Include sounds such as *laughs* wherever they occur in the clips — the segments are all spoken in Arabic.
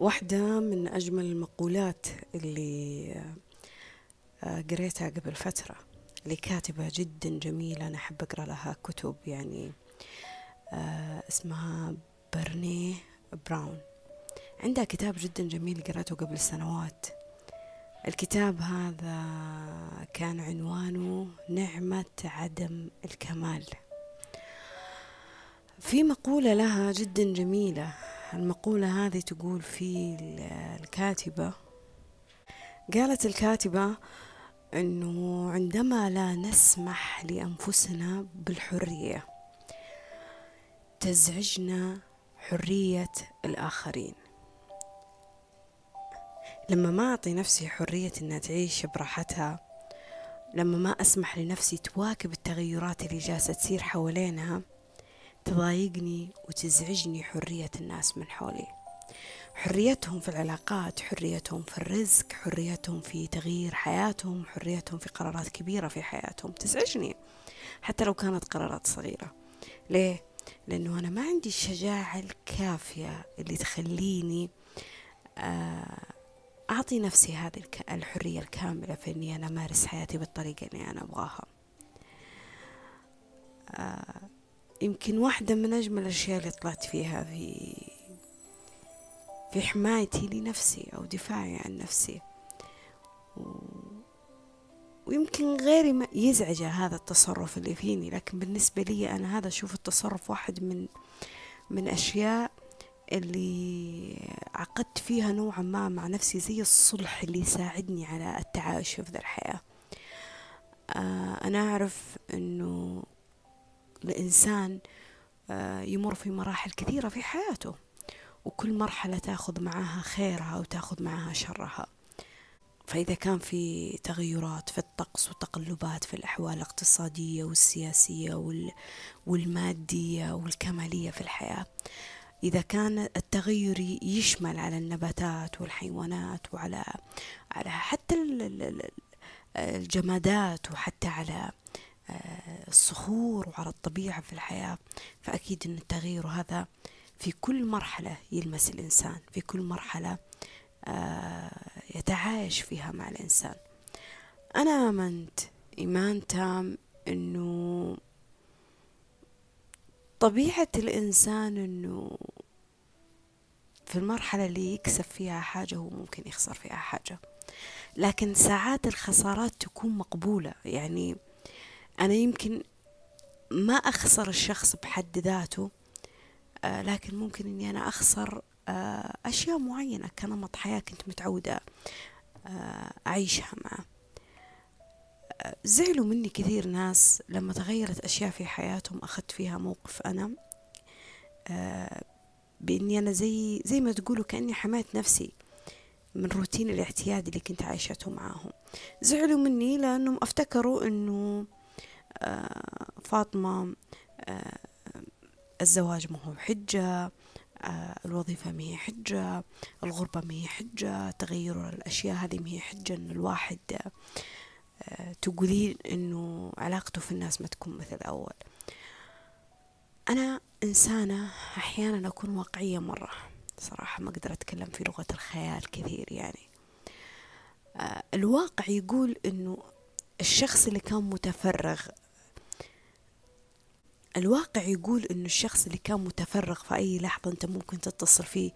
واحدة من أجمل المقولات اللي آه، قريتها قبل فترة لكاتبة جدا جميلة أنا أحب أقرأ لها كتب يعني آه، اسمها برنيه براون. عندها كتاب جدا جميل قرأته قبل سنوات. الكتاب هذا كان عنوانه نعمة عدم الكمال. في مقولة لها جدا جميلة المقولة هذه تقول في الكاتبة قالت الكاتبة إنه عندما لا نسمح لأنفسنا بالحرية تزعجنا حرية الآخرين. لما ما أعطي نفسي حرية انها تعيش براحتها لما ما أسمح لنفسي تواكب التغيرات اللي جالسة تصير حوالينها تضايقني وتزعجني حرية الناس من حولي. حريتهم في العلاقات حريتهم في الرزق حريتهم في تغيير حياتهم حريتهم في قرارات كبيرة في حياتهم. تزعجني حتى لو كانت قرارات صغيرة. ليه؟ لأنه أنا ما عندي الشجاعة الكافية اللي تخليني آه، أعطي نفسي هذه الحرية الكاملة في أني أنا أمارس حياتي بالطريقة اللي أنا أبغاها. آه، يمكن واحدة من أجمل الأشياء اللي طلعت فيها في في حمايتي لنفسي أو دفاعي عن نفسي. و... ويمكن غيري ما يزعج هذا التصرف اللي فيني لكن بالنسبة لي أنا هذا أشوف التصرف واحد من من أشياء اللي عقدت فيها نوعا ما مع نفسي زي الصلح اللي يساعدني على التعايش في ذا الحياة. آه أنا أعرف أنه الإنسان آه يمر في مراحل كثيرة في حياته وكل مرحلة تأخذ معاها خيرها وتأخذ معاها شرها. فإذا كان في تغيرات في الطقس وتقلبات في الأحوال الاقتصادية والسياسية والمادية والكمالية في الحياة إذا كان التغير يشمل على النباتات والحيوانات وعلى على حتى الجمادات وحتى على آه، الصخور وعلى الطبيعة في الحياة فأكيد أن التغير هذا في كل مرحلة يلمس الإنسان في كل مرحلة آه، يتعايش فيها مع الإنسان. أنا آمنت إيمان تام أنه طبيعة الإنسان أنه في المرحلة اللي يكسب فيها حاجة هو ممكن يخسر فيها حاجة. لكن ساعات الخسارات تكون مقبولة يعني أنا يمكن ما أخسر الشخص بحد ذاته آه لكن ممكن إني أنا أخسر آه أشياء معينة كنمط حياة كنت متعودة آه أعيشها معه. زعلوا مني كثير ناس لما تغيرت أشياء في حياتهم أخذت فيها موقف أنا آه، بإني أنا زي زي ما تقولوا كأني حمايت نفسي من روتين الاعتيادي اللي كنت عايشته معاهم. زعلوا مني لأنهم افتكروا آه، فاطمة الزواج ما هو حجة آه، الوظيفة ما هي حجة الغربة ما هي حجة تغير الأشياء هذه ما هي حجة إن الواحد آه، تقولين إنه علاقته في الناس ما تكون مثل الأول أنا إنسانة أحيانا أكون واقعية مرة صراحة ما أقدر أتكلم في لغة الخيال كثير يعني. آه، الواقع يقول إنه الشخص اللي كان متفرغ. الواقع يقول إنه الشخص اللي كان متفرغ في أي لحظة أنت ممكن تتصل فيه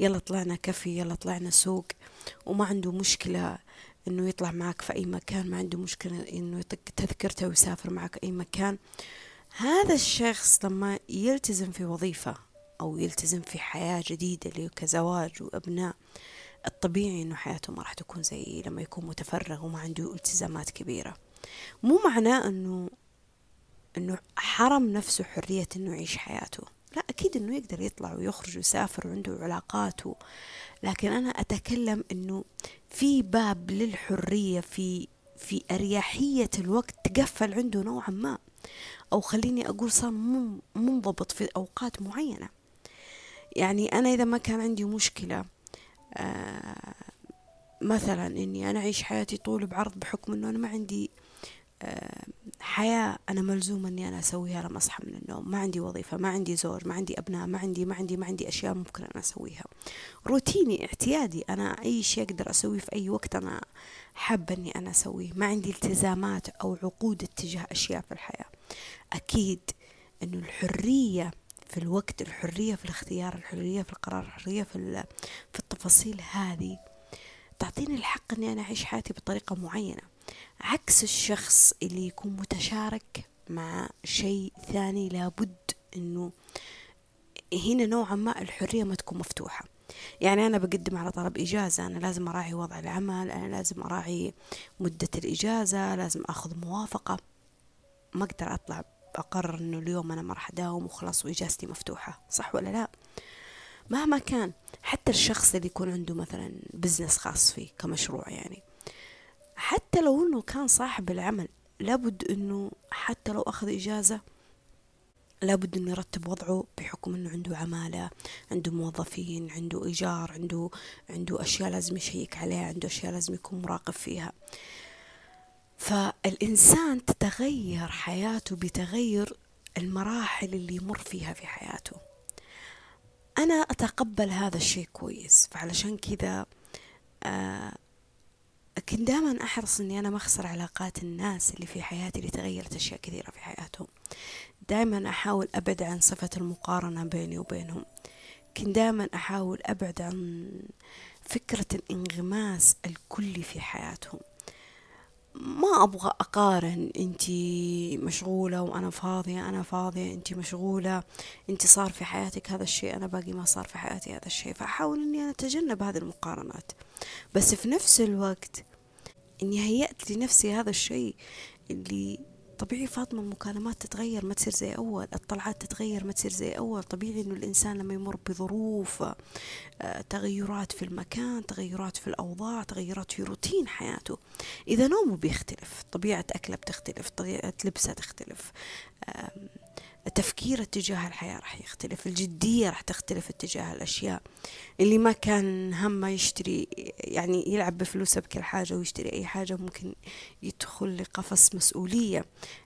يلا طلعنا كفي يلا طلعنا سوق وما عنده مشكلة إنه يطلع معك في أي مكان ما عنده مشكلة إنه يطق تذكرته ويسافر معك أي مكان. هذا الشخص لما يلتزم في وظيفة أو يلتزم في حياة جديدة اللي كزواج وأبناء الطبيعي إنه حياته ما راح تكون زي لما يكون متفرغ وما عنده التزامات كبيرة. مو معناه إنه إنه حرم نفسه حرية إنه يعيش حياته. لا أكيد إنه يقدر يطلع ويخرج ويسافر وعنده علاقاته لكن أنا أتكلم إنه في باب للحرية في في أريحية الوقت تقفل عنده نوعا ما. أو خليني أقول صار منضبط في أوقات معينة. يعني أنا إذا ما كان عندي مشكلة آه مثلا إني أنا أعيش حياتي طول بعرض بحكم إنه أنا ما عندي آه حياة أنا ملزومة إني أنا أسويها لما أصحى من النوم. ما عندي وظيفة ما عندي زوج ما عندي أبناء ما عندي ما عندي ما عندي أشياء ممكن أنا أسويها. روتيني اعتيادي أنا أي شيء أقدر أسويه في أي وقت أنا حابة إني أنا أسويه. ما عندي التزامات أو عقود اتجاه أشياء في الحياة. أكيد إنه الحرية في الوقت الحرية في الاختيار الحرية في القرار الحرية في, في التفاصيل هذه. تعطيني الحق أني أنا أعيش حياتي بطريقة معينة عكس الشخص اللي يكون متشارك مع شيء ثاني لابد أنه هنا نوعا ما الحرية ما تكون مفتوحة. يعني أنا بقدم على طلب إجازة أنا لازم أراعي وضع العمل أنا لازم أراعي مدة الإجازة لازم أخذ موافقة. ما أقدر أطلع أقرر إنه اليوم أنا ما راح أداوم وخلاص وإجازتي مفتوحة صح ولا لا؟ مهما كان حتى الشخص اللي يكون عنده مثلا بزنس خاص فيه كمشروع يعني حتى لو إنه كان صاحب العمل لابد إنه حتى لو أخذ إجازة لابد إنه يرتب وضعه بحكم إنه عنده عمالة عنده موظفين عنده إيجار عنده عنده أشياء لازم يشيك عليها عنده أشياء لازم يكون مراقب فيها. فالإنسان تتغير حياته بتغير المراحل اللي يمر فيها في حياته. أنا أتقبل هذا الشيء كويس فعلشان كذا آه كنت دائما أحرص إني أنا ما أخسر علاقات الناس اللي في حياتي اللي تغيرت أشياء كثيرة في حياتهم. دائما أحاول أبعد عن صفة المقارنة بيني وبينهم. كنت دائما أحاول أبعد عن فكرة الانغماس الكلي في حياتهم. ما أبغى أقارن أنتي مشغولة وأنا فاضية أنا فاضية أنتي مشغولة أنتي صار في حياتك هذا الشيء أنا باقي ما صار في حياتي هذا الشيء. فأحاول أني أنا أتجنب هذه المقارنات. بس في نفس الوقت أني هيأت لنفسي هذا الشيء اللي طبيعي فاطمة المكالمات تتغير ما تصير زي أول الطلعات تتغير ما تصير زي أول. طبيعي إنه الإنسان لما يمر بظروف آه، تغيرات في المكان تغيرات في الأوضاع تغيرات في روتين حياته إذا نومه بيختلف طبيعة أكله بتختلف طبيعة لبسه تختلف تفكيره تجاه الحياة راح يختلف الجدية راح تختلف اتجاه الأشياء. اللي ما كان همه يشتري يعني يلعب بفلوسه بكل حاجة ويشتري أي حاجة ممكن يدخل لقفص مسؤولية.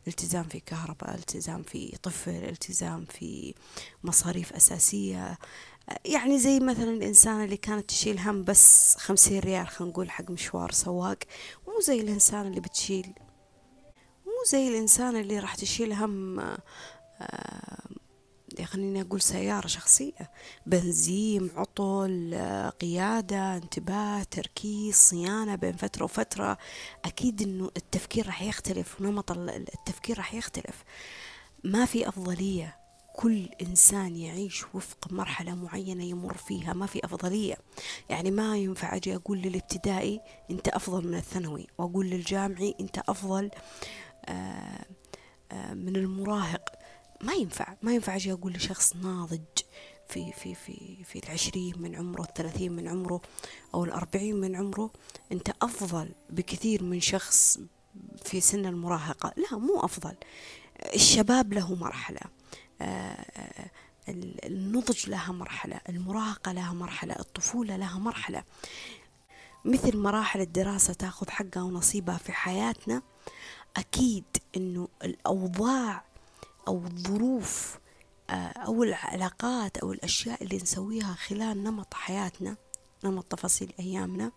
التزام في كهرباء التزام في طفل التزام في مصاريف أساسية. يعني زي مثلا الإنسان اللي كانت تشيل هم بس خمسين ريال خلينا نقول حق مشوار سواق. مو زي الإنسان اللي بتشيل مو زي الإنسان اللي راح تشيل هم خليني أقول سيارة شخصية. بنزين عطل آه، قيادة انتباه تركيز صيانة بين فترة وفترة. أكيد أنه التفكير راح يختلف ونمط التفكير راح يختلف. ما في أفضلية كل إنسان يعيش وفق مرحلة معينة يمر فيها. ما في أفضلية. يعني ما ينفع أجي أقول للابتدائي أنت أفضل من الثانوي وأقول للجامعي أنت أفضل آه، من المراهق. ما ينفع ما ينفع أجي أقول لشخص ناضج في في في في العشرين من عمره الثلاثين من عمره أو الأربعين من عمره أنت أفضل بكثير من شخص في سن المراهقة. لا مو أفضل. الشباب له مرحلة. آه، النضج لها مرحلة. المراهقة لها مرحلة. الطفولة لها مرحلة. مثل مراحل الدراسة تاخذ حقها ونصيبها في حياتنا أكيد إنه الأوضاع أو الظروف آه، أو العلاقات أو الأشياء اللي نسويها خلال نمط حياتنا نمط تفاصيل أيامنا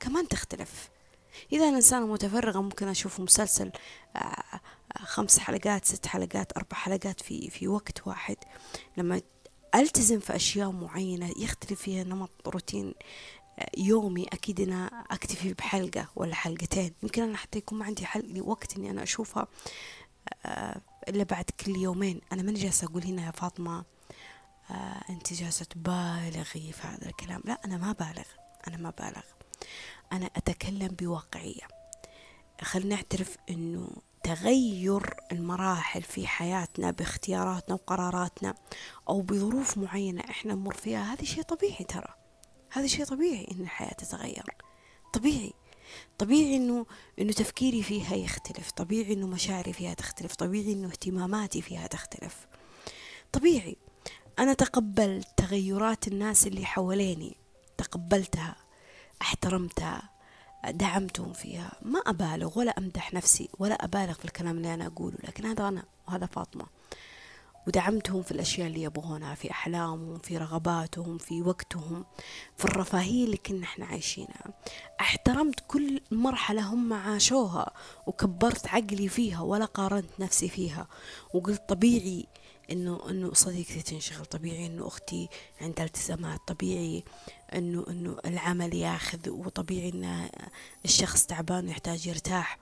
كمان تختلف. إذا أنا إنسانة متفرغة ممكن أشوف مسلسل آه، آه، خمس حلقات ست حلقات أربع حلقات في في وقت واحد. لما ألتزم في أشياء معينة يختلف فيها نمط روتين يومي أكيد أنا أكتفي بحلقة ولا حلقتين. يمكن أنا حتى يكون ما عندي حلقة وقت إني أنا أشوفها إلا بعد كل يومين. أنا ماني جالسة أقول هنا يا فاطمة آه أنت جالسة تبالغي في هذا الكلام. لا أنا ما بالغ أنا ما بالغ أنا أتكلم بواقعية. خلينا نعترف أنه تغير المراحل في حياتنا باختياراتنا وقراراتنا أو بظروف معينة إحنا نمر فيها هذا شيء طبيعي ترى. هذا شيء طبيعي إن الحياة تتغير. طبيعي. طبيعي إنه إنه تفكيري فيها يختلف طبيعي إنه مشاعري فيها تختلف طبيعي إنه اهتماماتي فيها تختلف. طبيعي أنا تقبلت تغيرات الناس اللي حواليني تقبلتها احترمتها دعمتهم فيها ما أبالغ ولا أمدح نفسي ولا أبالغ في الكلام اللي أنا أقوله لكن هذا أنا وهذا فاطمة. ودعمتهم في الأشياء اللي يبغونها في أحلامهم في رغباتهم في وقتهم في الرفاهية اللي كنا إحنا عايشينها. احترمت كل مرحلة هم عاشوها وكبرت عقلي فيها ولا قارنت نفسي فيها. وقلت طبيعي إنه إنه صديقتي تنشغل طبيعي إنه أختي عندها التزامات طبيعي إنه إنه العمل ياخذ وطبيعي إن الشخص تعبان يحتاج يرتاح.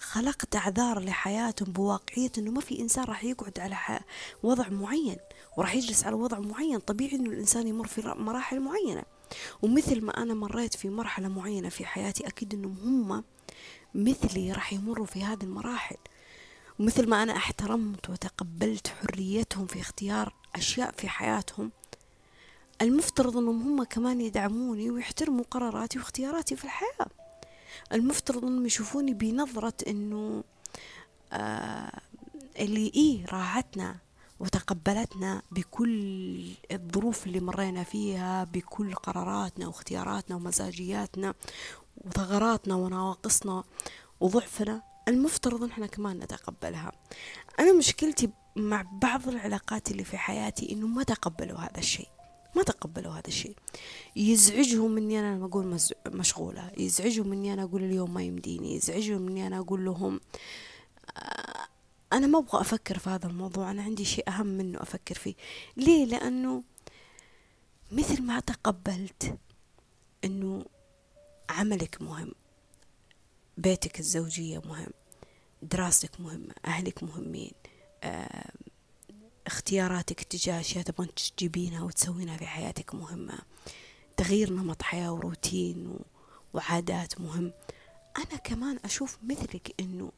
خلقت أعذار لحياتهم بواقعية إنه ما في إنسان راح يقعد على وضع معين وراح يجلس على وضع معين. طبيعي إنه الإنسان يمر في مراحل معينة. ومثل ما أنا مريت في مرحلة معينة في حياتي أكيد إنهم هم مثلي راح يمروا في هذه المراحل. ومثل ما أنا أحترمت وتقبلت حريتهم في اختيار أشياء في حياتهم المفترض أنهم هم كمان يدعموني ويحترموا قراراتي واختياراتي في الحياة. المفترض أنهم يشوفوني بنظرة أنه آه اللي إيه راعتنا وتقبلتنا بكل الظروف اللي مرينا فيها بكل قراراتنا واختياراتنا ومزاجياتنا وثغراتنا ونواقصنا وضعفنا. المفترض إن إحنا كمان نتقبلها. أنا مشكلتي مع بعض العلاقات اللي في حياتي إنه ما تقبلوا هذا الشيء. ما تقبلوا هذا الشيء. يزعجهم مني أنا لما أقول مشغولة. يزعجهم مني أنا أقول اليوم ما يمديني. يزعجهم مني أنا أقول لهم آه، أنا ما أبغى أفكر في هذا الموضوع. أنا عندي شيء أهم منه أفكر فيه. ليه؟ لأنه مثل ما تقبلت إنه عملك مهم بيتك الزوجية مهم دراستك مهمة أهلك مهمين اختياراتك تجاه أشياء تبغين تجيبينها وتسوينها في حياتك مهمة. تغيير نمط حياة وروتين وعادات مهم. أنا كمان أشوف مثلك إنه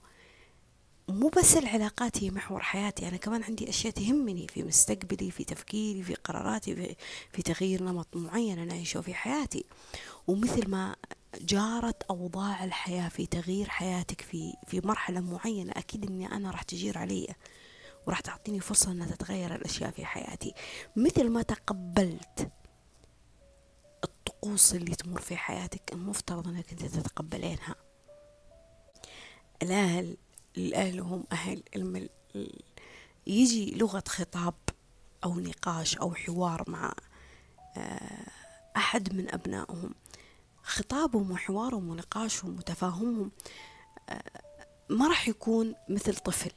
مو بس العلاقات هي محور حياتي أنا كمان عندي أشياء تهمني في مستقبلي في تفكيري في قراراتي في, في تغيير نمط معين أنا أعيشه في حياتي. ومثل ما جارت أوضاع الحياة في تغيير حياتك في في مرحلة معينة أكيد إني أنا راح تجير علي. وراح تعطيني فرصة أن تتغير الأشياء في حياتي. مثل ما تقبلت الطقوس اللي تمر في حياتك المفترض أنك أنت تتقبلينها. الأهل الأهل هم أهل المل يجي لغة خطاب أو نقاش أو حوار مع آه، أحد من أبنائهم. خطابهم وحوارهم ونقاشهم وتفاهمهم آه، ما راح يكون مثل طفل.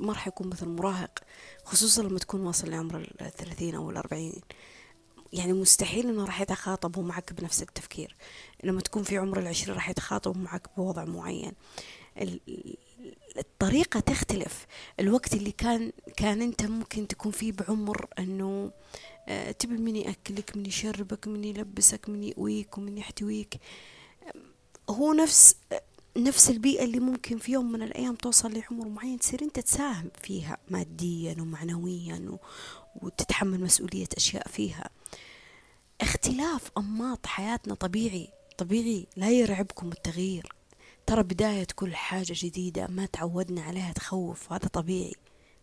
ما راح يكون مثل مراهق خصوصا لما تكون واصل لعمر الثلاثين أو الأربعين يعني مستحيل إنه راح يتخاطب معك بنفس التفكير. لما تكون في عمر العشرين راح يتخاطب معك بوضع معين. الطريقة تختلف. الوقت اللي كان كان أنت ممكن تكون فيه بعمر إنه آه، تبي من يأكلك من يشربك من يلبسك من يؤويك ومن يحتويك. هو نفس نفس البيئة اللي ممكن في يوم من الأيام توصل لعمر معين تصير أنت تساهم فيها ماديا ومعنويا وتتحمل مسؤولية أشياء فيها. اختلاف أنماط حياتنا طبيعي طبيعي لا يرعبكم التغيير. ترى بداية كل حاجة جديدة ما تعودنا عليها تخوف هذا طبيعي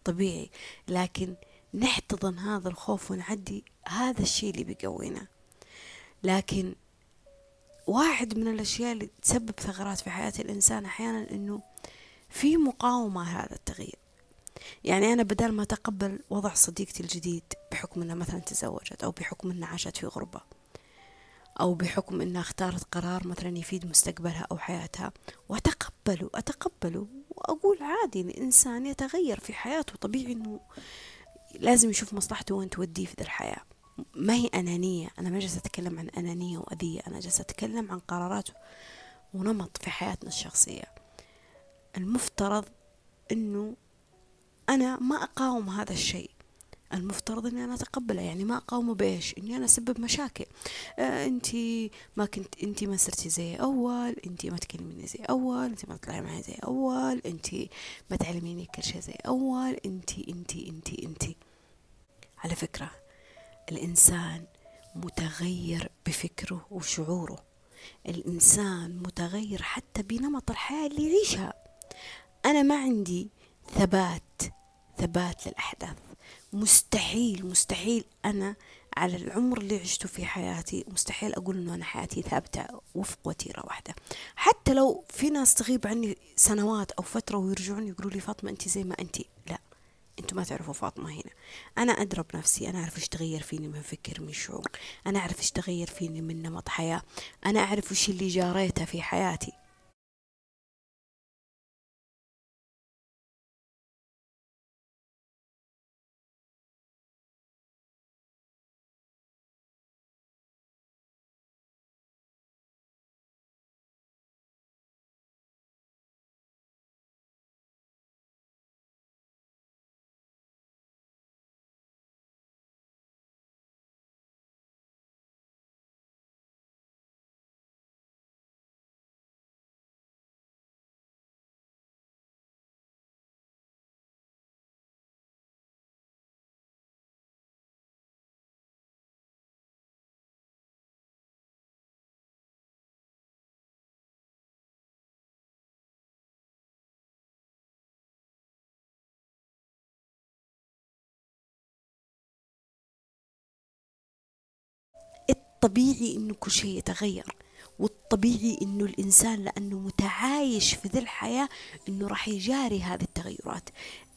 طبيعي. لكن نحتضن هذا الخوف ونعدي هذا الشيء اللي بيقوينا. لكن واحد من الأشياء اللي تسبب ثغرات في حياة الإنسان أحيانا إنه في مقاومة هذا التغيير. يعني أنا بدل ما أتقبل وضع صديقتي الجديد بحكم أنها مثلا تزوجت أو بحكم أنها عاشت في غربة أو بحكم أنها اختارت قرار مثلا يفيد مستقبلها أو حياتها وأتقبله أتقبله وأقول عادي الإنسان يتغير في حياته طبيعي أنه لازم يشوف مصلحته وين توديه في ذا الحياة. ما هي أنانية؟ أنا ما جالسة أتكلم عن أنانية وأذية أنا جالسة أتكلم عن قرارات ونمط في حياتنا الشخصية. المفترض أنه أنا ما أقاوم هذا الشيء. المفترض إني أنا أتقبله يعني ما أقاومه بإيش؟ إني أنا أسبب مشاكل. آه أنتي ما كنت أنتي ما صرتي زي أول أنتي ما تكلميني زي أول أنتي ما تطلعي معي زي أول أنتي ما تعلميني كل شيء زي أول أنتي أنتي أنتي أنتي. على فكرة الإنسان متغير بفكره وشعوره. الإنسان متغير حتى بنمط الحياة اللي يعيشها. أنا ما عندي ثبات ثبات للأحداث. مستحيل مستحيل أنا على العمر اللي عشته في حياتي مستحيل أقول إنه أنا حياتي ثابتة وفق وتيرة واحدة حتى لو في ناس تغيب عني سنوات أو فترة ويرجعون يقولوا لي فاطمة أنت زي ما أنت. لا. أنتوا ما تعرفوا فاطمة هنا. أنا ادرى بنفسي أنا أعرف إيش تغير فيني من فكر من شعور أنا أعرف إيش تغير فيني من نمط حياة. أنا أعرف وش اللي جاريته في حياتي. الطبيعي إنه كل شيء يتغير والطبيعي إنه الإنسان لأنه متعايش في ذي الحياة إنه راح يجاري هذه التغيرات.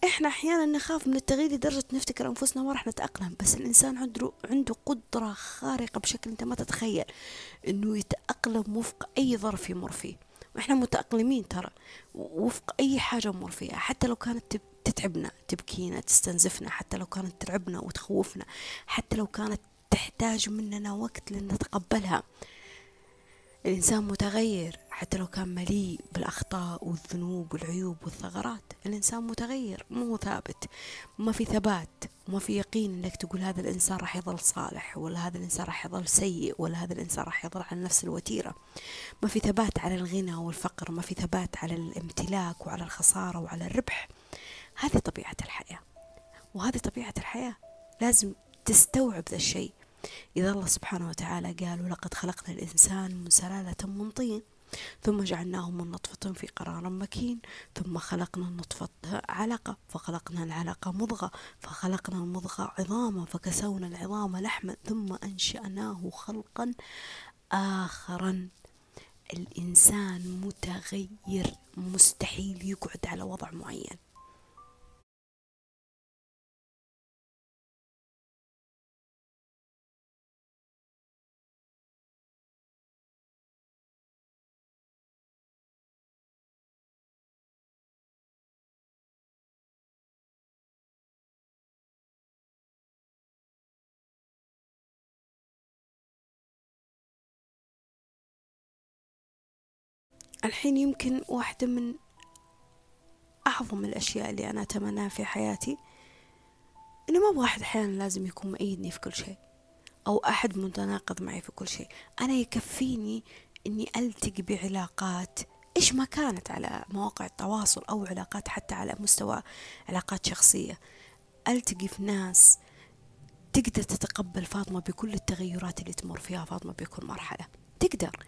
إحنا أحيانا نخاف من التغيير لدرجة نفتكر أنفسنا ما راح نتأقلم بس الإنسان عنده عنده قدرة خارقة بشكل أنت ما تتخيل إنه يتأقلم وفق أي ظرف يمر فيه. وإحنا متأقلمين ترى وفق أي حاجة نمر فيها حتى لو كانت تتعبنا تبكينا تستنزفنا حتى لو كانت ترعبنا وتخوفنا حتى لو كانت تحتاج مننا وقت لنتقبلها. الإنسان متغير حتى لو كان مليء بالأخطاء والذنوب والعيوب والثغرات. الإنسان متغير مو ثابت ما في ثبات وما في يقين إنك تقول هذا الإنسان راح يظل صالح ولا هذا الإنسان راح يظل سيء ولا هذا الإنسان راح يظل على نفس الوتيرة. ما في ثبات على الغنى والفقر ما في ثبات على الامتلاك وعلى الخسارة وعلى الربح. هذه طبيعة الحياة. وهذه طبيعة الحياة. لازم تستوعب ذا الشيء. إذا الله سبحانه وتعالى قال ولقد خلقنا الإنسان من سلالة من طين ثم جعلناه من نطفة في قرار مكين ثم خلقنا النطفة علقة فخلقنا العلقة مضغة فخلقنا المضغة عظاما فكسونا العظام لحما ثم أنشأناه خلقا آخرا. الإنسان متغير مستحيل يقعد على وضع معين. الحين يمكن واحدة من أعظم الأشياء اللي أنا أتمناها في حياتي إنه ما بواحد أحيانا لازم يكون مأيدني في كل شيء أو أحد متناقض معي في كل شيء. أنا يكفيني إني ألتقي بعلاقات إيش ما كانت على مواقع التواصل أو علاقات حتى على مستوى علاقات شخصية. ألتقي في ناس تقدر تتقبل فاطمة بكل التغيرات اللي تمر فيها فاطمة بكل مرحلة. تقدر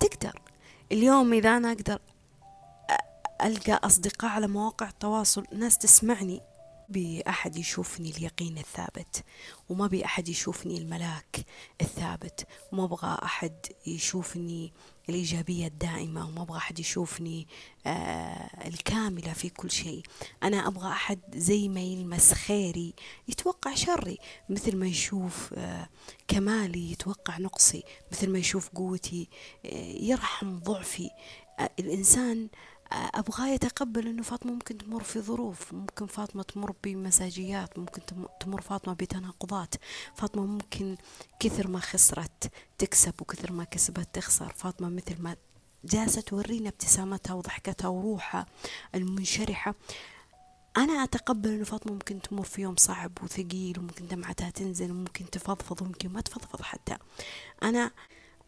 تقدر. اليوم إذا أنا أقدر ألقى أصدقاء على مواقع التواصل ناس تسمعني. بأحد يشوفني اليقين الثابت وما بي أحد يشوفني الملاك الثابت وما أبغى أحد يشوفني الإيجابية الدائمة وما أبغى أحد يشوفني آه الكاملة في كل شيء. أنا أبغى أحد زي ما يلمس خيري يتوقع شري مثل ما يشوف آه كمالي يتوقع نقصي مثل ما يشوف قوتي آه يرحم ضعفي. آه الإنسان أبغاه يتقبل إنه فاطمة ممكن تمر في ظروف ممكن فاطمة تمر بمزاجيات ممكن تمر فاطمة بتناقضات. فاطمة ممكن كثر ما خسرت تكسب وكثر ما كسبت تخسر. فاطمة مثل ما جالسة تورينا ابتسامتها وضحكتها وروحها المنشرحة. أنا أتقبل إنه فاطمة ممكن تمر في يوم صعب وثقيل وممكن دمعتها تنزل وممكن تفضفض وممكن ما تفضفض حتى. أنا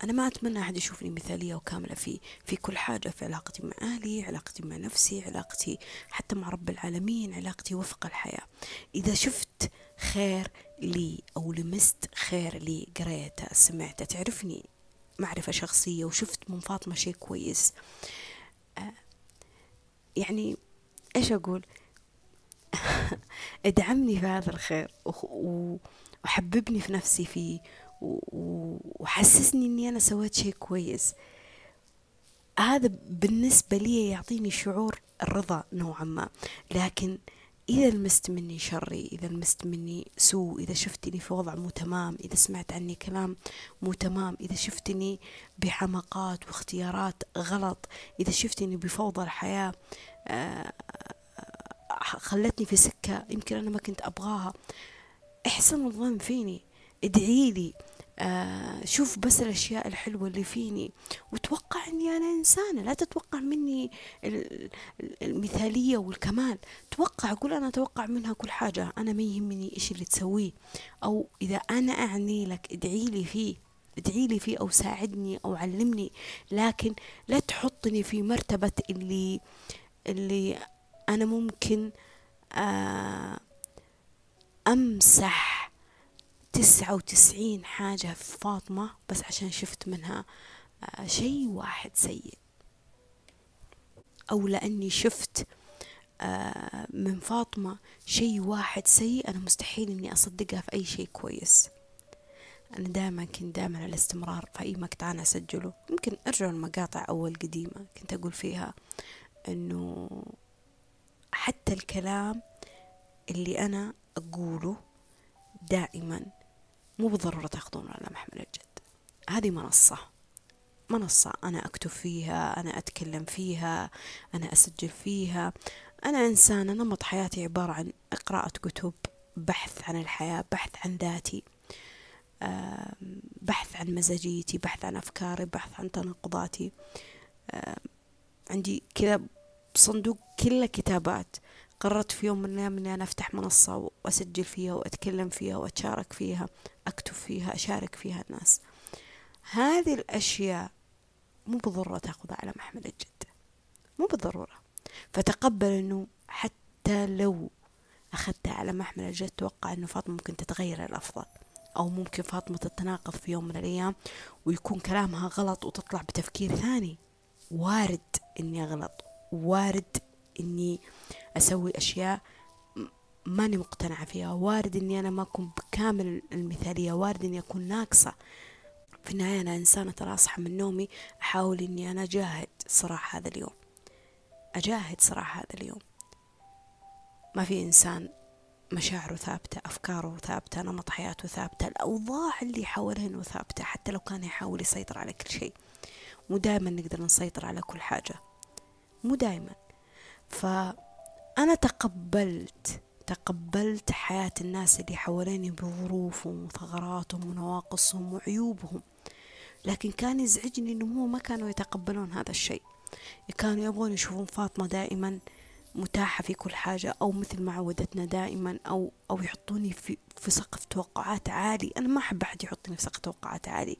أنا ما أتمنى أحد يشوفني مثالية وكاملة في في كل حاجة في علاقتي مع أهلي علاقتي مع نفسي علاقتي حتى مع رب العالمين علاقتي وفق الحياة. إذا شفت خير لي أو لمست خير لي قريته سمعته تعرفني معرفة شخصية وشفت من فاطمة شيء كويس آه، يعني إيش أقول؟ *laughs* ادعمني في هذا الخير وحببني في نفسي فيه وحسسني إني أنا سويت شيء كويس. هذا بالنسبة لي يعطيني شعور الرضا نوعا ما. لكن إذا لمست مني شري إذا لمست مني سوء إذا شفتني في وضع مو تمام إذا سمعت عني كلام مو تمام إذا شفتني بحماقات واختيارات غلط إذا شفتني بفوضى الحياة آه، خلتني في سكة يمكن أنا ما كنت أبغاها احسن الظن فيني. ادعي لي. آه شوف بس الأشياء الحلوة اللي فيني. وتوقع أني أنا إنسانة لا تتوقع مني المثالية والكمال. توقع قول أنا أتوقع منها كل حاجة. أنا ما يهمني إيش اللي تسويه. أو إذا أنا أعني لك ادعي لي فيه. ادعي لي فيه أو ساعدني أو علمني. لكن لا تحطني في مرتبة اللي اللي أنا ممكن آه أمسح تسعة وتسعين حاجة في فاطمة بس عشان شفت منها آه، شيء واحد سيء. أو لأني شفت آه، من فاطمة شيء واحد سيء أنا مستحيل إني أصدقها في أي شيء كويس. أنا دائما كنت دائما على الاستمرار في أي مقطع أنا أسجله. يمكن أرجع المقاطع أول قديمة كنت أقول فيها إنه حتى الكلام اللي أنا أقوله دائما مو بالضرورة تأخذون على محمل الجد. هذه منصة. منصة أنا أكتب فيها أنا أتكلم فيها أنا أسجل فيها. أنا إنسانة نمط حياتي عبارة عن قراءة كتب بحث عن الحياة بحث عن ذاتي بحث عن مزاجيتي بحث عن أفكاري بحث عن تناقضاتي. عندي كذا صندوق كله كتابات. قررت في يوم من الأيام إني أنا أفتح منصة وأسجل فيها وأتكلم فيها وأتشارك فيها أكتب فيها أشارك فيها الناس. هذه الأشياء مو بالضرورة تاخذها على محمل الجد. مو بالضرورة. فتقبل أنه حتى لو أخذتها على محمل الجد توقع أنه فاطمة ممكن تتغير الأفضل. أو ممكن فاطمة تتناقض في يوم من الأيام ويكون كلامها غلط وتطلع بتفكير ثاني. وارد إني أغلط. وارد إني أسوي أشياء ماني مقتنعة فيها. وارد إني أنا ما أكون بكامل المثالية وارد إني أكون ناقصة. في النهاية أنا إنسانة ترى أصحى من نومي أحاول إني أنا أجاهد صراحة هذا اليوم. أجاهد صراحة هذا اليوم. ما في إنسان مشاعره ثابتة أفكاره ثابتة نمط حياته ثابتة الأوضاع اللي حوله ثابتة حتى لو كان يحاول يسيطر على كل شيء. مو دائما نقدر نسيطر على كل حاجة. مو دائما فأنا تقبلت تقبلت حياة الناس اللي حواليني بظروفهم وثغراتهم ونواقصهم وعيوبهم. لكن كان يزعجني انهم هم ما كانوا يتقبلون هذا الشيء. كانوا يبغون يشوفون فاطمة دائما متاحة في كل حاجة أو مثل ما عودتنا دائما أو أو يحطوني في في سقف توقعات عالي. أنا ما أحب أحد يحطني في سقف توقعات عالي.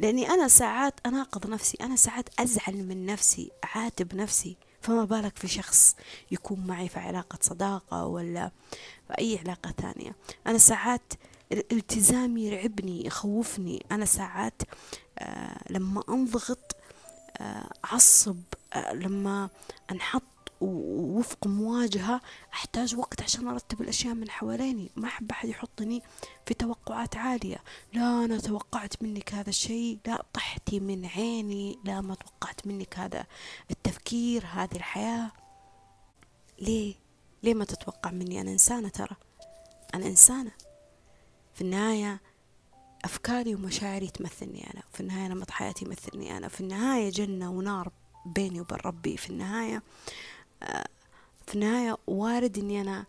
لأني أنا ساعات أناقض نفسي أنا ساعات أزعل من نفسي أعاتب نفسي. فما بالك في شخص يكون معي في علاقة صداقة ولا في أي علاقة ثانية. أنا ساعات الالتزام يرعبني يخوفني. أنا ساعات آه لما أنضغط آه أعصب آه لما أنحط ووفق مواجهة أحتاج وقت عشان أرتب الأشياء من حواليني. ما أحب أحد يحطني في توقعات عالية. لا أنا توقعت منك هذا الشيء. لا طحتي من عيني. لا ما توقعت منك هذا التفكير هذه الحياة. ليه؟ ليه ما تتوقع مني؟ أنا إنسانة ترى. أنا إنسانة. في النهاية أفكاري ومشاعري تمثلني أنا. في النهاية نمط حياتي يمثلني أنا. في النهاية جنة ونار بيني وبين ربي. في النهاية في النهاية وارد إني أنا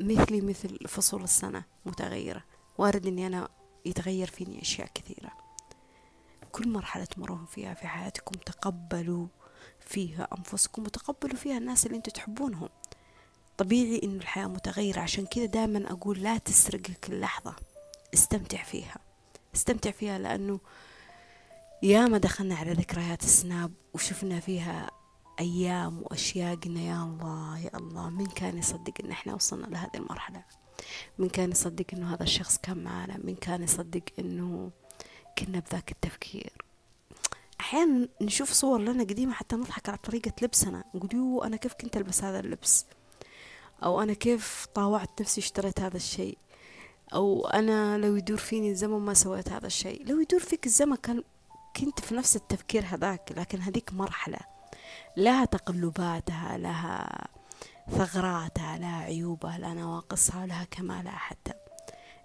مثلي مثل فصول السنة متغيرة. وارد إني أنا يتغير فيني أشياء كثيرة. كل مرحلة تمرون فيها في حياتكم تقبلوا فيها أنفسكم وتقبلوا فيها الناس اللي أنتم تحبونهم. طبيعي إنه الحياة متغيرة. عشان كذا دائما أقول لا تسرقك اللحظة. استمتع فيها. استمتع فيها لأنه ياما دخلنا على ذكريات السناب وشفنا فيها أيام وأشياء قلنا يا الله يا الله. من كان يصدق إن إحنا وصلنا لهذه المرحلة؟ من كان يصدق إنه هذا الشخص كان معنا؟ من كان يصدق إنه كنا بذاك التفكير؟ أحيانا نشوف صور لنا قديمة حتى نضحك على طريقة لبسنا. نقول يو أنا كيف كنت ألبس هذا اللبس؟ أو أنا كيف طاوعت نفسي اشتريت هذا الشيء؟ أو أنا لو يدور فيني الزمن ما سويت هذا الشيء. لو يدور فيك الزمن كان كنت في نفس التفكير هذاك لكن هذيك مرحلة. لها تقلباتها لها ثغراتها لها عيوبها لها نواقصها لها كمالها حتى.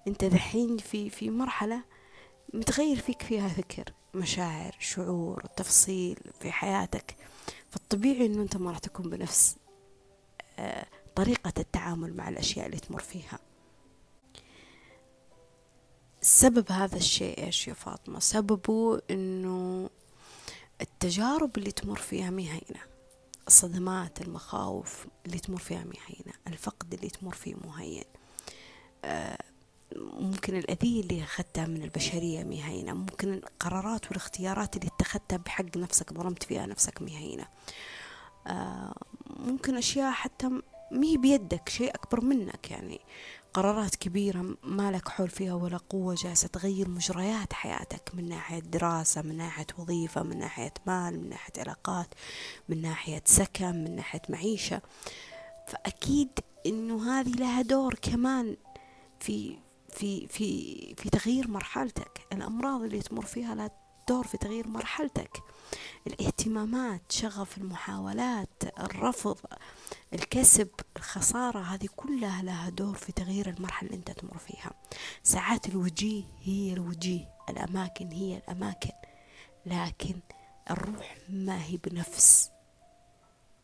أنت دحين في في مرحلة متغير فيك فيها فكر مشاعر شعور تفصيل في حياتك. فالطبيعي إنه أنت ما راح تكون بنفس آه، طريقة التعامل مع الأشياء اللي تمر فيها. سبب هذا الشيء إيش يا فاطمة؟ سببه إنه التجارب اللي تمر فيها مي هينة الصدمات المخاوف اللي تمر فيها مي هينة الفقد اللي تمر فيه مو هين آه ممكن الأذية اللي أخذتها من البشرية مي هينة ممكن القرارات والاختيارات اللي اتخذتها بحق نفسك ظلمت فيها نفسك مي هينة آه ممكن أشياء حتى مي بيدك شيء أكبر منك يعني. قرارات كبيرة ما لك حول فيها ولا قوة جالسة تغير مجريات حياتك من ناحية دراسة من ناحية وظيفة من ناحية مال من ناحية علاقات من ناحية سكن من ناحية معيشة. فأكيد إنه هذه لها دور كمان في في في في تغيير مرحلتك. الأمراض اللي تمر فيها لها دور في تغيير مرحلتك. الاهتمامات شغف المحاولات الرفض الكسب الخسارة هذه كلها لها دور في تغيير المرحلة اللي أنت تمر فيها. ساعات الوجيه هي الوجيه الأماكن هي الأماكن لكن الروح ما هي بنفس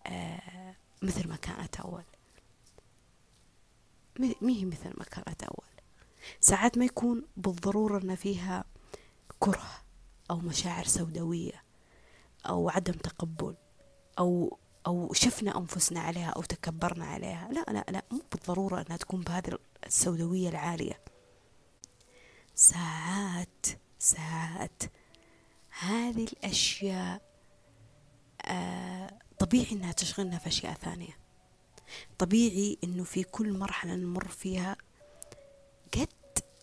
آه مثل ما كانت أول. ما هي مثل ما كانت أول. ساعات ما يكون بالضرورة أن فيها كره. أو مشاعر سوداوية أو عدم تقبل أو أو شفنا أنفسنا عليها أو تكبرنا عليها. لا لا لا مو بالضرورة أنها تكون بهذه السوداوية العالية. ساعات ساعات هذه الأشياء آه طبيعي أنها تشغلنا في أشياء ثانية. طبيعي أنه في كل مرحلة نمر فيها قد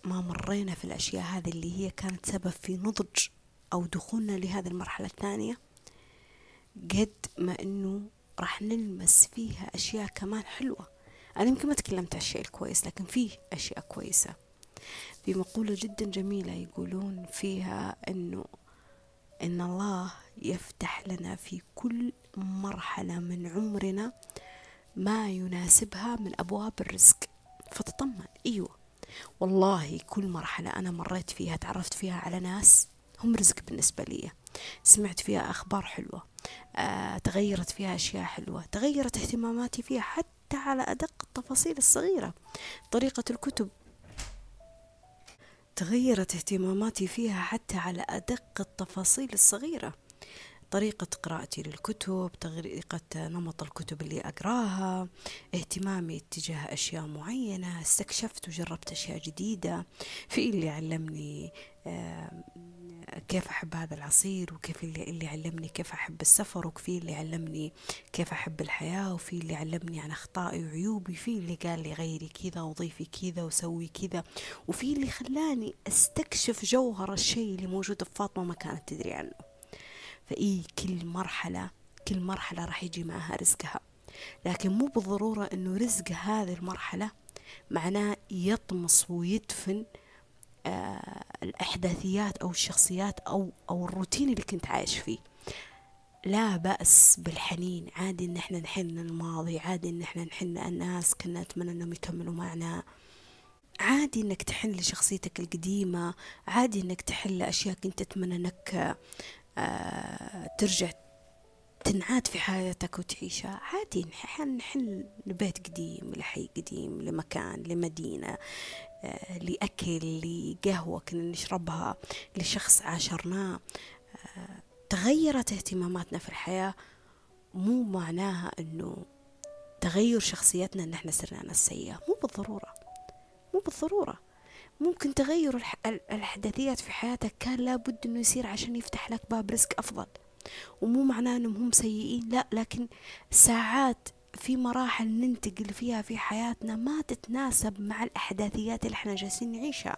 ما مرينا في الأشياء هذه اللي هي كانت سبب في نضج أو دخولنا لهذه المرحلة الثانية قد ما إنه راح نلمس فيها أشياء كمان حلوة. أنا يمكن ما تكلمت عن الشيء الكويس لكن فيه أشياء كويسة. في مقولة جدا جميلة يقولون فيها إنه إن الله يفتح لنا في كل مرحلة من عمرنا ما يناسبها من أبواب الرزق. فتطمن. أيوه. والله كل مرحلة أنا مريت فيها تعرفت فيها على ناس هم رزق بالنسبة لي. سمعت فيها أخبار حلوة آه تغيرت فيها أشياء حلوة تغيرت اهتماماتي فيها حتى على أدق التفاصيل الصغيرة. طريقة الكتب تغيرت اهتماماتي فيها حتى على أدق التفاصيل الصغيرة. طريقة قراءتي للكتب طريقة نمط الكتب اللي أقراها اهتمامي اتجاه أشياء معينة استكشفت وجربت أشياء جديدة. في اللي علمني كيف أحب هذا العصير وكيف اللي, اللي علمني كيف أحب السفر وفي اللي علمني كيف أحب الحياة وفي اللي علمني عن أخطائي وعيوبي في اللي قال لي غيري كذا وضيفي كذا وسوي كذا وفي اللي خلاني أستكشف جوهر الشيء اللي موجود في فاطمة ما كانت تدري عنه. فإي كل مرحلة كل مرحلة راح يجي معها رزقها. لكن مو بالضرورة أنه رزق هذه المرحلة معناه يطمس ويدفن الأحداثيات أو الشخصيات أو أو الروتين اللي كنت عايش فيه. لا بأس بالحنين. عادي إن إحنا نحن الماضي عادي إن إحنا نحن الناس كنا نتمنى إنهم يكملوا معنا. عادي إنك تحن لشخصيتك القديمة عادي إنك تحن لأشياء كنت تتمنى إنك آه ترجع تنعاد في حياتك وتعيشها. عادي نحن نحن لبيت قديم لحي قديم لمكان لمدينة. آه لأكل لقهوة كنا نشربها لشخص عاشرناه آه تغيرت اهتماماتنا في الحياة. مو معناها أنه تغير شخصيتنا أن إحنا صرنا ناس سيئة. مو بالضرورة. مو بالضرورة. ممكن تغير الأحداثيات في حياتك كان لابد أنه يصير عشان يفتح لك باب رزق أفضل. ومو معناه أنهم هم سيئين لا لكن ساعات في مراحل ننتقل فيها في حياتنا ما تتناسب مع الأحداثيات اللي إحنا جالسين نعيشها.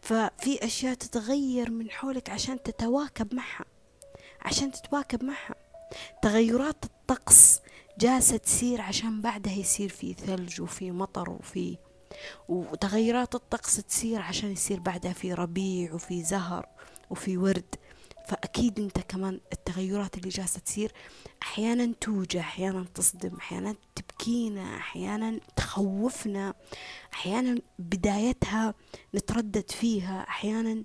ففي أشياء تتغير من حولك عشان تتواكب معها عشان تتواكب معها. تغيرات الطقس جالسة تصير عشان بعدها يصير في ثلج وفي مطر وفي وتغيرات الطقس تصير عشان يصير بعدها في ربيع وفي زهر وفي ورد. فأكيد أنت كمان التغيرات اللي جالسة تصير أحيانا توجع أحيانا تصدم أحيانا تبكينا أحيانا تخوفنا أحيانا بدايتها نتردد فيها أحيانا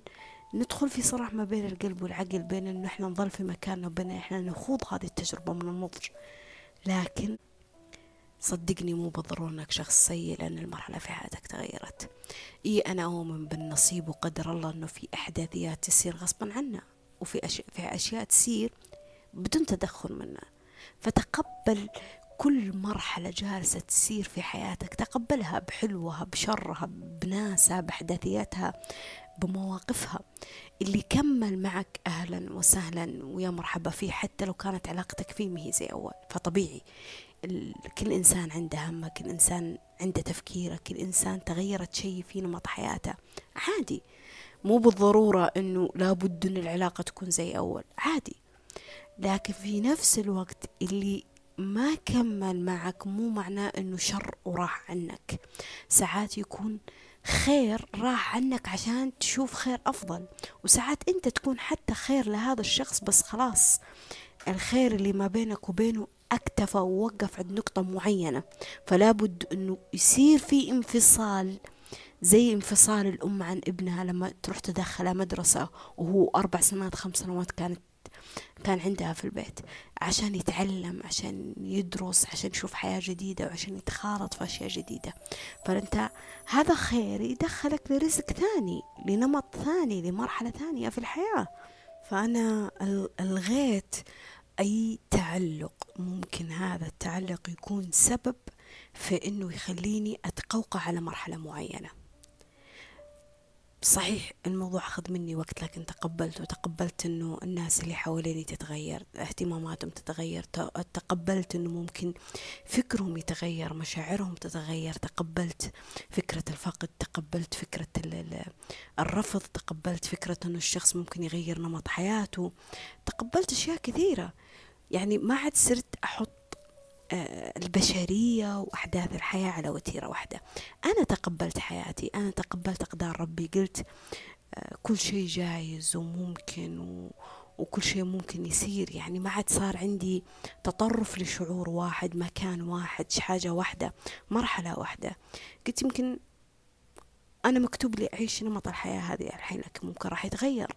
ندخل في صراع ما بين القلب والعقل بين إنه إحنا نظل في مكاننا وبين إحنا نخوض هذه التجربة من النضج. لكن صدقني مو بالضرورة إنك شخص سيء لأن المرحلة في حياتك تغيرت. إي أنا أؤمن بالنصيب وقدر الله إنه في أحداثيات تصير غصبا عنا. وفي أشياء, في أشياء تصير بدون تدخل منا فتقبل كل مرحلة جالسة تصير في حياتك تقبلها بحلوها بشرها بناسها بأحداثياتها بمواقفها. اللي كمل معك أهلا وسهلا ويا مرحبا فيه حتى لو كانت علاقتك فيه مهي زي أول. فطبيعي. كل إنسان عنده همه كل إنسان عنده تفكيره كل إنسان تغيرت شيء في نمط حياته. عادي. مو بالضرورة إنه لابد إن العلاقة تكون زي أول عادي. لكن في نفس الوقت اللي ما كمل معك مو معناه إنه شر وراح عنك. ساعات يكون خير راح عنك عشان تشوف خير أفضل وساعات أنت تكون حتى خير لهذا الشخص بس خلاص. الخير اللي ما بينك وبينه أكتفى ووقف عند نقطة معينة. فلا بد إنه يصير في انفصال زي انفصال الأم عن ابنها لما تروح تدخلها مدرسة وهو أربع سنوات خمس سنوات كانت كان عندها في البيت عشان يتعلم عشان يدرس عشان يشوف حياة جديدة وعشان يتخالط في أشياء جديدة. فأنت هذا خير يدخلك لرزق ثاني لنمط ثاني لمرحلة ثانية في الحياة. فأنا ألغيت أي تعلق ممكن هذا التعلق يكون سبب في إنه يخليني أتقوقع على مرحلة معينة. صحيح الموضوع أخذ مني وقت لكن تقبلت وتقبلت أنه الناس اللي حواليني تتغير اهتماماتهم تتغير تقبلت أنه ممكن فكرهم يتغير مشاعرهم تتغير تقبلت فكرة الفقد تقبلت فكرة الرفض تقبلت فكرة أنه الشخص ممكن يغير نمط حياته تقبلت أشياء كثيرة. يعني ما عاد صرت أحط البشرية وأحداث الحياة على وتيرة واحدة. أنا تقبلت حياتي أنا تقبلت أقدار ربي. قلت آه، كل شيء جايز وممكن و... وكل شيء ممكن يصير. يعني ما عاد صار عندي تطرف لشعور واحد مكان واحد حاجة واحدة مرحلة واحدة. قلت يمكن أنا مكتوب لي أعيش نمط الحياة هذه الحين لكن ممكن راح يتغير.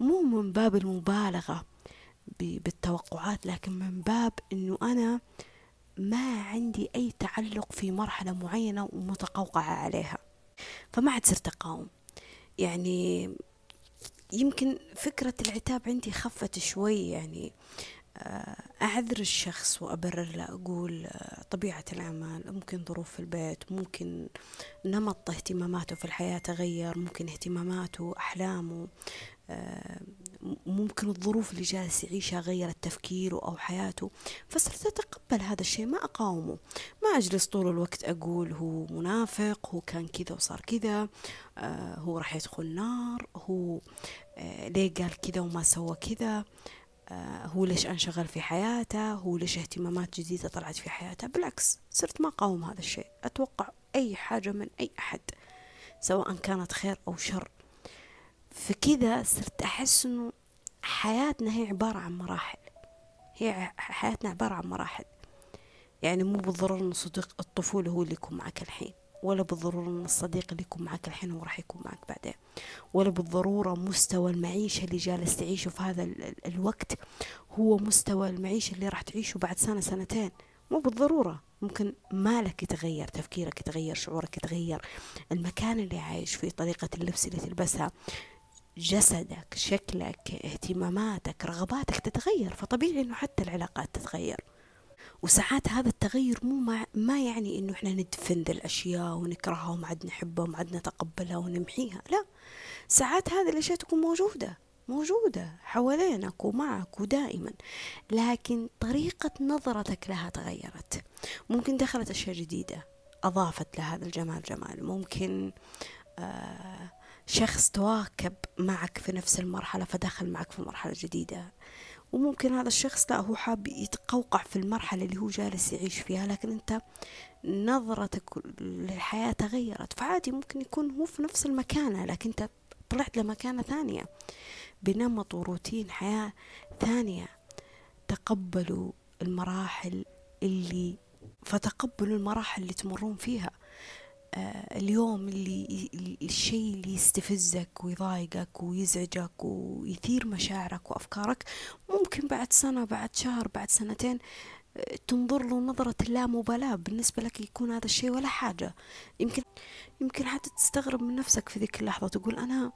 مو من باب المبالغة بالتوقعات لكن من باب إنه أنا ما عندي أي تعلق في مرحلة معينة ومتقوقعة عليها. فما عاد صرت أقاوم. يعني يمكن فكرة العتاب عندي خفت شوي يعني آه، أعذر الشخص وأبرر له أقول آه، طبيعة العمل ممكن ظروف في البيت ممكن نمط اهتماماته في الحياة تغير ممكن اهتماماته أحلامه آه، ممكن الظروف اللي جالس يعيشها غيرت تفكيره أو حياته فصرت أتقبل هذا الشيء ما أقاومه. ما أجلس طول الوقت أقول هو منافق هو كان كذا وصار كذا آه هو راح يدخل نار هو آه ليه قال كذا وما سوى كذا آه هو ليش انشغل في حياته هو ليش اهتمامات جديدة طلعت في حياته. بالعكس صرت ما أقاوم هذا الشيء. أتوقع أي حاجة من أي أحد سواء كانت خير أو شر. فكذا صرت أحس إنه حياتنا هي عبارة عن مراحل. هي حياتنا عبارة عن مراحل. يعني مو بالضرورة إن صديق الطفولة هو اللي يكون معك الحين ولا بالضرورة إن الصديق اللي يكون معك الحين هو راح يكون معك بعدين. ولا بالضرورة مستوى المعيشة اللي جالس تعيشه في هذا الوقت هو مستوى المعيشة اللي راح تعيشه بعد سنة سنتين. مو بالضرورة. ممكن مالك يتغير تفكيرك يتغير شعورك يتغير المكان اللي عايش فيه طريقة اللبس اللي تلبسها. جسدك شكلك اهتماماتك رغباتك تتغير فطبيعي إنه حتى العلاقات تتغير. وساعات هذا التغير مو مع ما يعني إنه إحنا ندفن ذي الأشياء ونكرهها وما عاد نحبها وما عاد نتقبلها ونمحيها لا. ساعات هذه الأشياء تكون موجودة موجودة حوالينك ومعك ودائما لكن طريقة نظرتك لها تغيرت. ممكن دخلت أشياء جديدة أضافت لهذا الجمال جمال. ممكن آه شخص تواكب معك في نفس المرحلة فدخل معك في مرحلة جديدة. وممكن هذا الشخص لا هو حاب يتقوقع في المرحلة اللي هو جالس يعيش فيها لكن أنت نظرتك للحياة تغيرت. فعادي ممكن يكون هو في نفس المكانة لكن أنت طلعت لمكانة ثانية. بنمط وروتين حياة ثانية تقبلوا المراحل اللي فتقبلوا المراحل اللي تمرون فيها. اليوم اللي الشيء اللي يستفزك ويضايقك ويزعجك ويثير مشاعرك وأفكارك ممكن بعد سنة بعد شهر بعد سنتين آه تنظر له نظرة اللامبالاة. بالنسبة لك يكون هذا الشيء ولا حاجة. يمكن يمكن حتى تستغرب من نفسك في ذيك اللحظة تقول أنا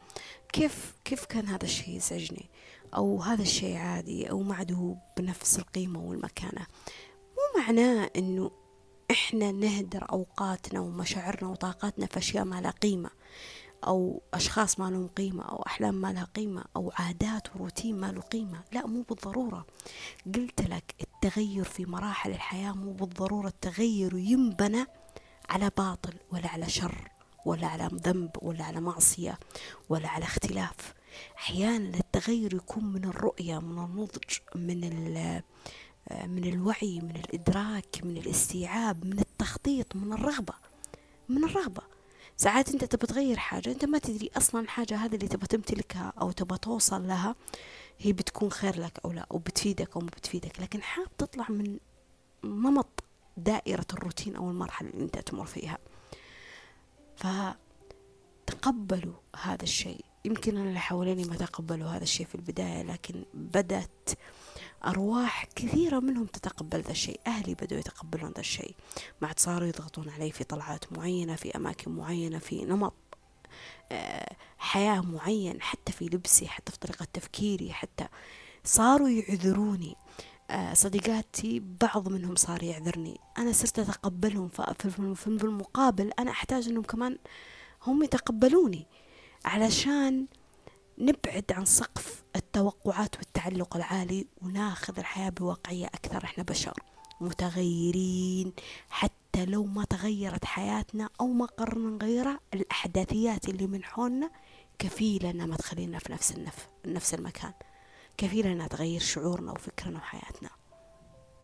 كيف كيف كان هذا الشيء يزعجني؟ أو هذا الشيء عادي أو معده بنفس القيمة والمكانة. مو معناه إنه إحنا نهدر أوقاتنا ومشاعرنا وطاقاتنا في أشياء ما لها قيمة أو أشخاص ما لهم قيمة أو أحلام ما لها قيمة أو عادات وروتين ما له قيمة. لا مو بالضرورة. قلت لك التغير في مراحل الحياة مو بالضرورة التغير ينبنى على باطل ولا على شر ولا على ذنب ولا على معصية ولا على اختلاف. أحيانا التغير يكون من الرؤية من النضج من من الوعي من الإدراك من الاستيعاب من التخطيط من الرغبة من الرغبة. ساعات أنت تبى تغير حاجة أنت ما تدري أصلا الحاجة هذه اللي تبى تمتلكها أو تبى توصل لها هي بتكون خير لك أو لا أو بتفيدك أو ما بتفيدك. لكن حاب تطلع من نمط دائرة الروتين أو المرحلة اللي أنت تمر فيها. فتقبلوا هذا الشيء. يمكن أنا اللي حواليني ما تقبلوا هذا الشيء في البداية لكن بدأت أرواح كثيرة منهم تتقبل ذا الشيء. أهلي بدأوا يتقبلون ذا الشيء. ما عاد صاروا يضغطون علي في طلعات معينة في أماكن معينة في نمط آه، حياة معين حتى في لبسي حتى في طريقة تفكيري حتى صاروا يعذروني. آه، صديقاتي بعض منهم صار يعذرني. أنا صرت أتقبلهم في المقابل. أنا أحتاج أنهم كمان هم يتقبلوني. علشان نبعد عن سقف التوقعات والتعلق العالي وناخذ الحياة بواقعية أكثر. إحنا بشر متغيرين. حتى لو ما تغيرت حياتنا أو ما قررنا نغيرها الأحداثيات اللي من حولنا كفيلة أنها ما تخلينا في نفس النف... نفس المكان. كفيلة أنها تغير شعورنا وفكرنا وحياتنا.